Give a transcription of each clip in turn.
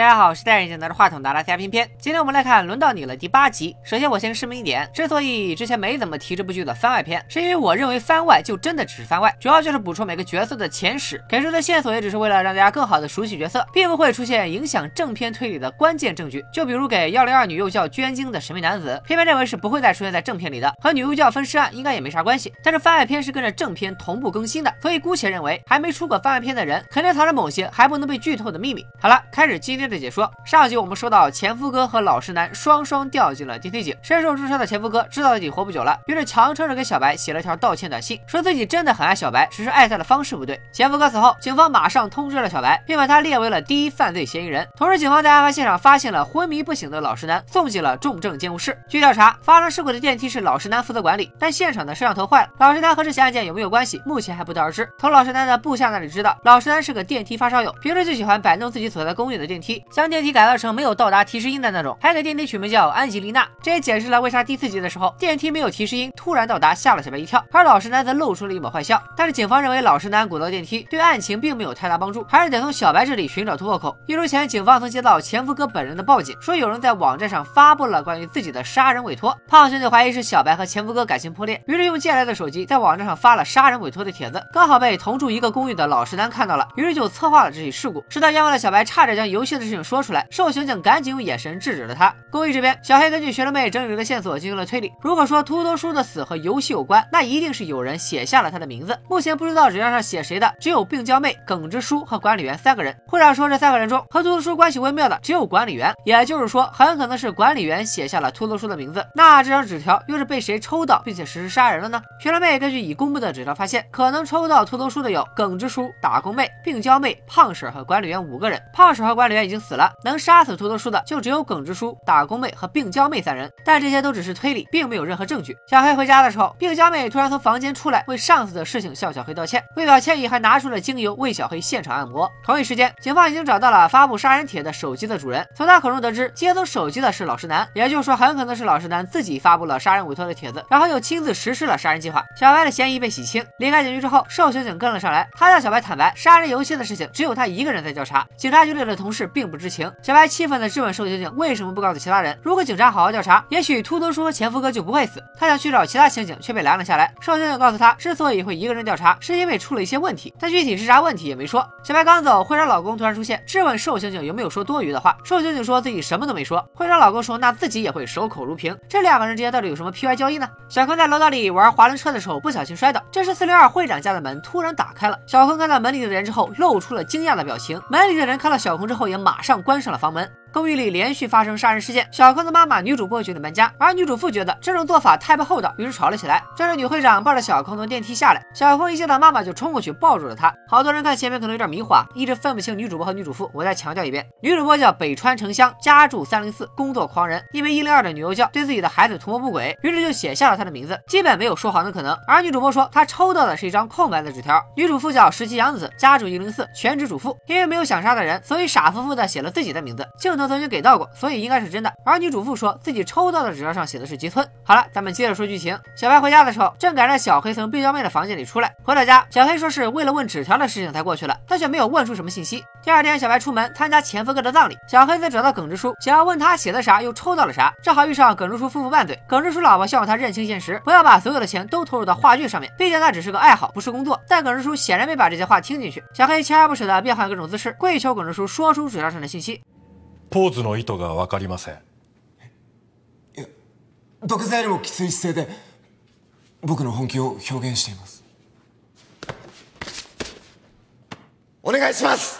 大家好，我是戴眼镜拿着话筒的阿拉斯加偏偏。今天我们来看《轮到你了》第八集。首先，我先声明一点，之所以之前没怎么提这部剧的番外篇，是因为我认为番外就真的只是番外，主要就是补充每个角色的前史，给出的线索也只是为了让大家更好的熟悉角色，并不会出现影响正片推理的关键证据。就比如给幺零二女幼教捐精的神秘男子，偏偏认为是不会再出现在正片里的，和女幼教分尸案应该也没啥关系。但是番外篇是跟着正片同步更新的，所以姑且认为还没出过番外篇的人，肯定藏着某些还不能被剧透的秘密。好了，开始今天的解说。上集我们说到，前夫哥和老实男双双掉进了电梯井。身受重伤的前夫哥知道自己活不久了，于是强撑着给小白写了条道歉短信，说自己真的很爱小白，只是爱他的方式不对。前夫哥死后，警方马上通知了小白，并把他列为了第一犯罪嫌疑人。同时，警方在案发现场发现了昏迷不醒的老实男，送进了重症监护室。据调查，发生事故的电梯是老实男负责管理，但现场的摄像头坏了。老实男和这起案件有没有关系，目前还不得而知。从老实男的部下那里知道，老实男是个电梯发烧友，平时就喜欢摆弄自己所在公寓的电梯，将电梯改造成没有。到达提示音的那种，还给电梯取名叫安吉丽娜，这也解释了为啥第四集的时候电梯没有提示音，突然到达吓了小白一跳。而老实男则露出了一抹坏笑。但是警方认为老实男鼓捣电梯对案情并没有太大帮助，还是得从小白这里寻找突破口。一周前，警方曾接到前夫哥本人的报警，说有人在网站上发布了关于自己的杀人委托。胖兄弟怀疑是小白和前夫哥感情破裂，于是用借来的手机在网站上发了杀人委托的帖子，刚好被同住一个公寓的老实男看到了，于是就策划了这起事故。实在冤枉的小白差点将游戏事情说出来，瘦刑警赶。紧用眼神制止了他。公寓这边，小黑根据学生妹整理的线索进行了推理。如果说秃头叔的死和游戏有关，那一定是有人写下了他的名字。目前不知道纸条上写谁的，只有病娇妹、耿直叔和管理员三个人。会长说，这三个人中和秃头叔关系微妙的只有管理员，也就是说，很可能是管理员写下了秃头叔的名字。那这张纸条又是被谁抽到并且实施杀人了呢？学生妹根据已公布的纸条发现，可能抽到秃头叔的有耿直叔、打工妹、病娇妹、胖婶和管理员五个人。胖婶和管理员已已经死了，能杀死秃头叔。的就只有耿直叔、打工妹和病娇妹三人，但这些都只是推理，并没有任何证据。小黑回家的时候，病娇妹突然从房间出来，为上次的事情向小黑道歉，为表歉意还拿出了精油为小黑现场按摩。同一时间，警方已经找到了发布杀人帖的手机的主人，从他口中得知，接走手机的是老实男，也就是说，很可能是老实男自己发布了杀人委托的帖子，然后又亲自实施了杀人计划。小白的嫌疑被洗清。离开警局之后，受刑警跟了上来，他向小白坦白，杀人游戏的事情只有他一个人在调查，警察局里的同事并并不知情。小白气愤的。质问瘦刑警为什么不告诉其他人？如果警察好好调查，也许秃头叔和前夫哥就不会死。他想去找其他刑警，却被拦了下来。瘦刑警告诉他，之所以会一个人调查，是因为出了一些问题，但具体是啥问题也没说。小白刚走，会长老公突然出现，质问瘦刑警有没有说多余的话。瘦刑警说自己什么都没说。会长老公说那自己也会守口如瓶。这两个人之间到底有什么 P Y 交易呢？小坤在楼道里玩滑轮车的时候不小心摔倒，这时四零二会长家的门突然打开了。小坤看到门里的人之后，露出了惊讶的表情。门里的人看到小坤之后，也马马上关上了房门。公寓里连续发生杀人事件，小坤的妈妈女主播决定搬家，而女主妇觉得这种做法太不厚道，于是吵了起来。这时女会长抱着小坤从电梯下来，小坤一见到妈妈就冲过去抱住了她。好多人看前面可能有点迷糊，啊，一直分不清女主播和女主妇。我再强调一遍，女主播叫北川城香，家住三零四，工作狂人，因为一零二的女幼教对自己的孩子图谋不轨，于是就写下了她的名字，基本没有说谎的可能。而女主播说她抽到的是一张空白的纸条，女主妇叫石崎洋子，家住一零四，全职主妇，因为没有想杀的人，所以傻乎乎的写了自己的名字。镜曾经给到过。所以应该是真的。而女主妇说自己抽到的纸条上写的是吉村。好了，咱们接着说剧情。小白回家的时候，正赶上小黑从病娇妹的房间里出来。回到家，小黑说是为了问纸条的事情才过去了，但却没有问出什么信息。第二天，小白出门参加前夫哥的葬礼，小黑则找到耿直叔，想要问他写的啥，又抽到了啥。正好遇上耿直叔夫妇拌嘴，耿直叔老婆希望他认清现实，不要把所有的钱都投入到话剧上面，毕竟那只是个爱好，不是工作。但耿直叔显然没把这些话听进去。小黑锲而不舍地变换各种姿势，跪求耿直叔说出纸条上的信息。ポーズの意図がわかりません。いや毒剤よりもきつい姿勢で僕の本気を表現していますお願いします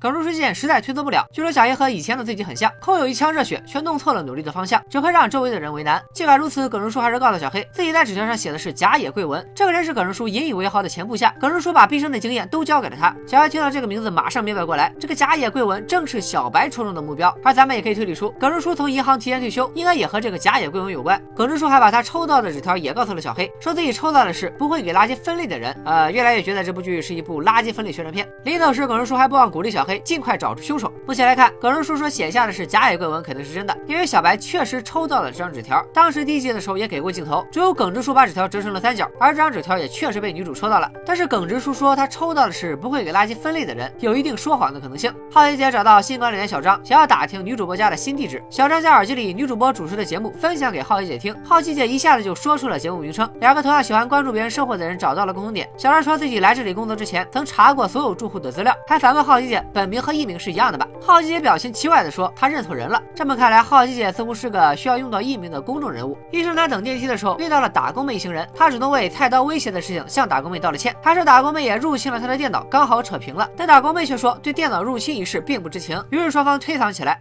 耿直事件实在推脱不了，据说小黑和以前的自己很像，空有一腔热血，却弄错了努力的方向，只会让周围的人为难。尽管如此，耿直叔还是告诉小黑，自己在纸条上写的是甲野贵文，这个人是耿直叔引以为豪的前部下。耿直叔把毕生的经验都交给了他。小黑听到这个名字，马上明白过来，这个甲野贵文正是小白戳中的目标。而咱们也可以推理出，耿直叔从银行提前退休，应该也和这个甲野贵文有关。耿直叔还把他抽到的纸条也告诉了小黑，说自己抽到的是不会给垃圾分类的人。呃，越来越觉得这部剧是一部垃圾分类宣传片。临走时，耿直叔还不忘鼓励小黑。黑尽快找出凶手。目前来看，耿直叔说写下的是甲野贵文肯定是真的，因为小白确实抽到了这张纸条。当时第一集的时候也给过镜头，只有耿直叔把纸条折成了三角，而这张纸条也确实被女主抽到了。但是耿直叔说他抽到的是不会给垃圾分类的人，有一定说谎的可能性。好奇姐找到新管理员小张，想要打听女主播家的新地址。小张将耳机里女主播主持的节目分享给好奇姐听，好奇姐一下子就说出了节目名称。两个同样喜欢关注别人生活的人找到了共同点。小张说自己来这里工作之前曾查过所有住户的资料，还反问好奇姐本名和艺名是一样的吧？好奇姐表情奇怪的说她认错人了。这么看来，好奇姐似乎是个需要用到艺名的公众人物。医生男等电梯的时候遇到了打工妹一行人，他主动为菜刀威胁的事情向打工妹道了歉，还说打工妹也入侵了他的电脑，刚好扯平了。但打工妹却说对电脑入侵一事并不知情，于是双方推搡起来。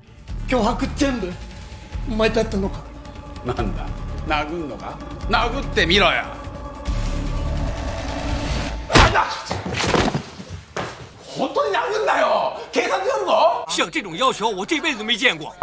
脅迫全部お前だったのかなんだ殴んのか殴ってみろよなんだ本当に殴んなよ警察呼ぶの像这种要求，我这辈子没见过。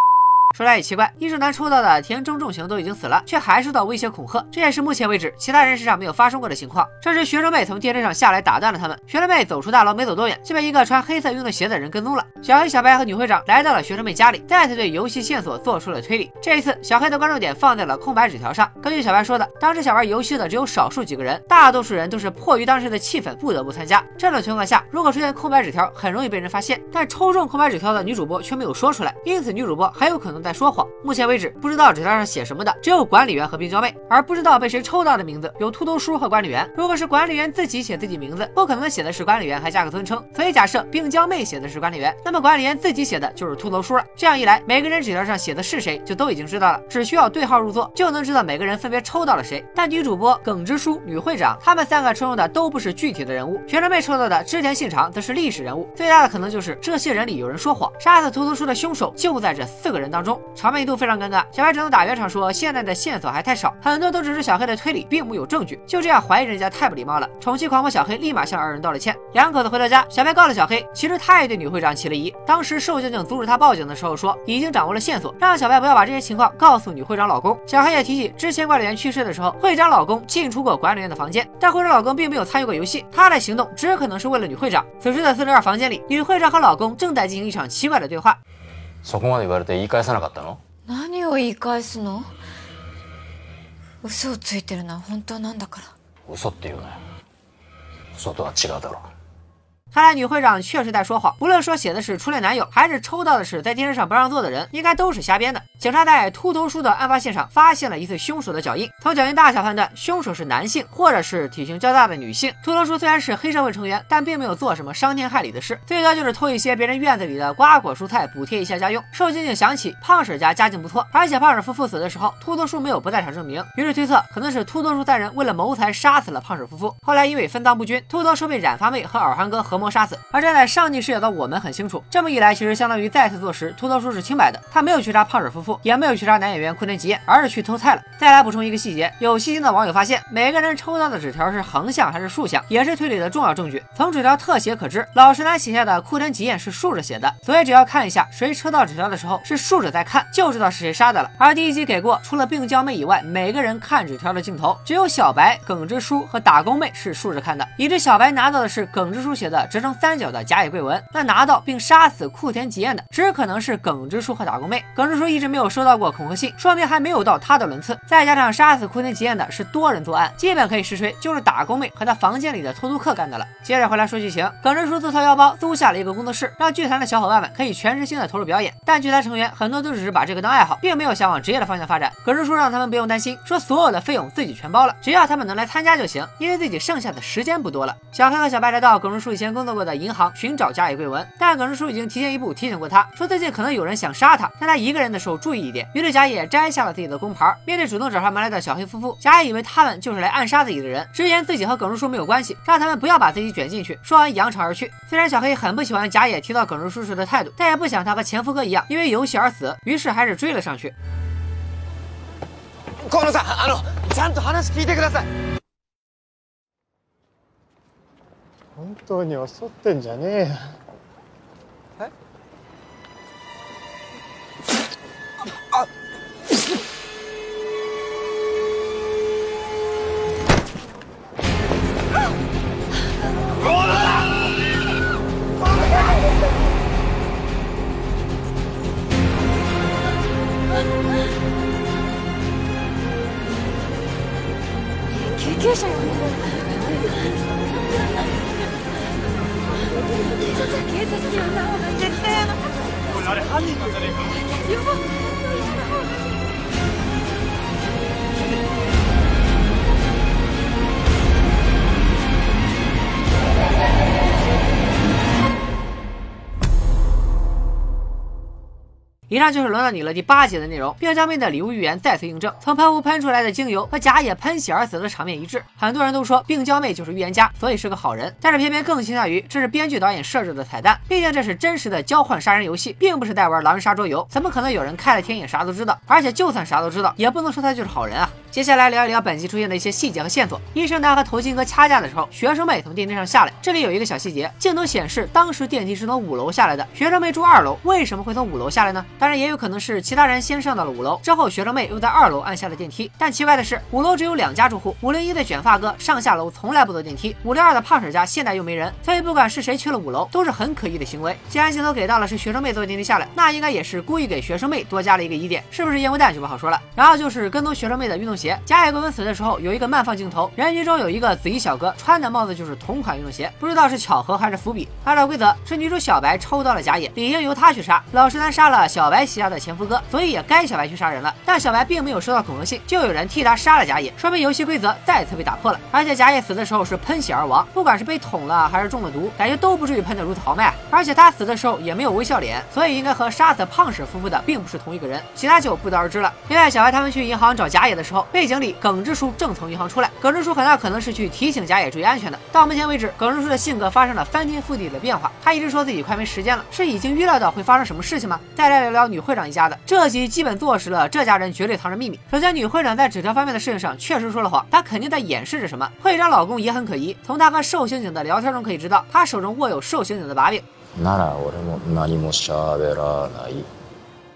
说来也奇怪，医生男抽到的田中重刑都已经死了，却还受到威胁恐吓，这也是目前为止其他人身上没有发生过的情况。这时，学生妹从电车上下来，打断了他们。学生妹走出大楼，没走多远，就被一个穿黑色运动鞋的人跟踪了。小黑、小白和女会长来到了学生妹家里，再次对游戏线索做出了推理。这一次，小黑的关注点放在了空白纸条上。根据小白说的，当时想玩游戏的只有少数几个人，大多数人都是迫于当时的气氛不得不参加。这种情况下，如果出现空白纸条，很容易被人发现。但抽中空白纸条的女主播却没有说出来，因此女主播很有可能在说谎。目前为止，不知道纸条上写什么的只有管理员和冰娇妹，而不知道被谁抽到的名字有秃头叔和管理员。如果是管理员自己写自己名字，不可能写的是管理员还加个尊称，所以假设冰娇妹写的是管理员，那么管理员自己写的就是秃头叔了。这样一来，每个人纸条上写的是谁就都已经知道了，只需要对号入座就能知道每个人分别抽到了谁。但女主播、耿直叔、女会长他们三个抽中的都不是具体的人物，学生妹抽到的织田信长则是历史人物。最大的可能就是这些人里有人说谎，杀死秃头叔的凶手就在这四个人当中。场面一度非常尴尬，小白只能打圆场说现在的线索还太少，很多都只是小黑的推理，并没有证据。就这样怀疑人家太不礼貌了。宠妻狂魔小黑立马向二人道了歉。两口子回到家，小白告诉小黑，其实他也对女会长起了疑。当时瘦静静阻止他报警的时候说已经掌握了线索，让小白不要把这些情况告诉女会长老公。小黑也提起之前管理员去世的时候，会长老公进出过管理员的房间，但会长老公并没有参与过游戏，他的行动只可能是为了女会长。此时的四零二房间里，女会长和老公正在进行一场奇怪的对话。そこまで言われて言い返さなかったの？何を言い返すの？嘘をついてるのは本当なんだから。嘘って言うなよ。嘘とは違うだろ看来女会长确实在说谎，无论说写的是初恋男友，还是抽到的是在电视上不让座的人，应该都是瞎编的。警察在秃头叔的案发现场发现了一次凶手的脚印，从脚印大小判断，凶手是男性或者是体型较大的女性。秃头叔虽然是黑社会成员，但并没有做什么伤天害理的事，最多就是偷一些别人院子里的瓜果蔬菜补贴一下家用。瘦静静想起胖婶家家境不错，而且胖婶夫妇死的时候，秃头叔没有不在场证明，于是推测可能是秃头叔三人为了谋财杀死了胖婶夫妇。后来因为分赃不均，秃头叔被染发妹和耳环哥合谋杀死。而站在上帝视角的我们很清楚，这么一来，其实相当于再次坐实秃头叔是清白的，他没有去杀胖婶夫妇，也没有去杀男演员库田吉彦，而是去偷菜了。再来补充一个细节，有细心的网友发现，每个人抽到的纸条是横向还是竖向，也是推理的重要证据。从纸条特写可知，老实男写下的库田吉彦是竖着写的，所以只要看一下谁抽到纸条的时候是竖着在看，就知道是谁杀的了。而第一集给过，除了病娇妹以外，每个人看纸条的镜头只有小白、耿直叔和打工妹是竖着看的，以致小白拿到的是耿直叔写的折成三角的甲野贵文，那拿到并杀死库田吉彦的只可能是耿直叔和打工妹。耿直叔一直没有收到过恐吓信，说明还没有到他的轮次。再加上杀死库田吉彦的是多人作案，基本可以实锤就是打工妹和他房间里的偷渡客干的了。接着回来说剧情，耿直叔自掏腰包租下了一个工作室，让剧团的小伙伴们可以全身心的投入表演。但剧团成员很多都只是把这个当爱好，并没有想往职业的方向发展。耿直叔让他们不用担心，说所有的费用自己全包了，只要他们能来参加就行，因为自己剩下的时间不多了。小黑和小白来到耿直叔以前工作过的银行寻找甲野贵文，但耿直叔已经提前一步提醒过他，说最近可能有人想杀他，但他一个人的时候注意一点。于是甲野摘下了自己的工牌，面对主动找上门来的小黑夫妇，甲野以为他们就是来暗杀自己的人，直言自己和耿直叔没有关系，让他们不要把自己卷进去。说完扬长而去。虽然小黑很不喜欢甲野提到耿直叔时的态度，但也不想他和前夫哥一样因为游戏而死，于是还是追了上去。河野さんあのちゃんと話聞いてください 本当に襲ってんじゃねえよ。え？あっ救急車呼んで。警察に呼んだ方が絶対あの俺あれ犯人なんじゃねえか。呼ぼう以上就是轮到你了第八集的内容。冰箱妹的礼物预言再次印证，从喷壶喷出来的精油和假野喷血而死的场面一致。很多人都说病娇妹就是预言家，所以是个好人，但是偏偏更倾向于这是编剧导演设置的彩蛋。毕竟这是真实的交换杀人游戏，并不是在玩狼人杀桌游，怎么可能有人开了天眼啥都知道？而且就算啥都知道，也不能说他就是好人啊。接下来聊一聊本集出现的一些细节和线索。医生男和头巾哥掐架的时候，学生妹从电梯上下来。这里有一个小细节，镜头显示当时电梯是从五楼下来的，学生妹住二楼，为什么会从五楼下来呢？当然也有可能是其他人先上到了五楼，之后学生妹又在二楼按下了电梯。但奇怪的是，五楼只有两家住户，五零一的卷发哥上下楼从来不坐电梯，五零二的胖婶家现在又没人，所以不管是谁去了五楼，都是很可疑的行为。既然镜头给到了是学生妹坐电梯下来，那应该也是故意给学生妹多加了一个疑点，是不是烟雾弹就不好说了。然后就是跟踪学生妹的运动鞋，假野归文死的时候有一个慢放镜头，人群中有一个紫衣小哥，穿的帽子就是同款运动鞋，不知道是巧合还是伏笔。按照规则是女主小白抽到了假野，理应由她去杀。老实男杀了小小白旗下的前夫哥，所以也该小白去杀人了。但小白并没有收到恐吓信，就有人替他杀了假野，说明游戏规则再次被打破了。而且假野死的时候是喷血而亡，不管是被捅了还是中了毒，感觉都不至于喷得如此豪迈。而且他死的时候也没有微笑脸，所以应该和杀死胖婶夫妇的并不是同一个人，其他就不得而知了。另外，小白他们去银行找假野的时候，背景里耿直叔正从银行出来，耿直叔很大可能是去提醒假野注意安全的。到目前为止，耿直叔的性格发生了翻天覆地的变化，他一直说自己快没时间了，是已经预料到会发生什么事情吗？再来聊女会长一家的，这集基本坐实了这家人绝对藏着秘密。首先，女会长在纸条方面的事情上确实说了谎，她肯定在掩饰着什么。会长老公也很可疑，从他和瘦刑警的聊天中可以知道，他手中握有瘦刑警的把柄。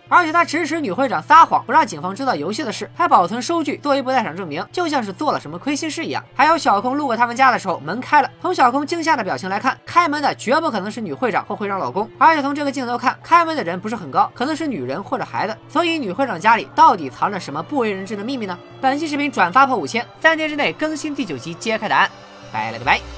而且他指使女会长撒谎，不让警方知道游戏的事，还保存收据作为不在场证明，就像是做了什么亏心事一样。还有小空路过他们家的时候，门开了。从小空惊吓的表情来看，开门的绝不可能是女会长或会长老公。而且从这个镜头看，开门的人不是很高，可能是女人或者孩子。所以女会长家里到底藏着什么不为人知的秘密呢？本期视频转发破五千，三天之内更新第九集，揭开答案。拜了个拜。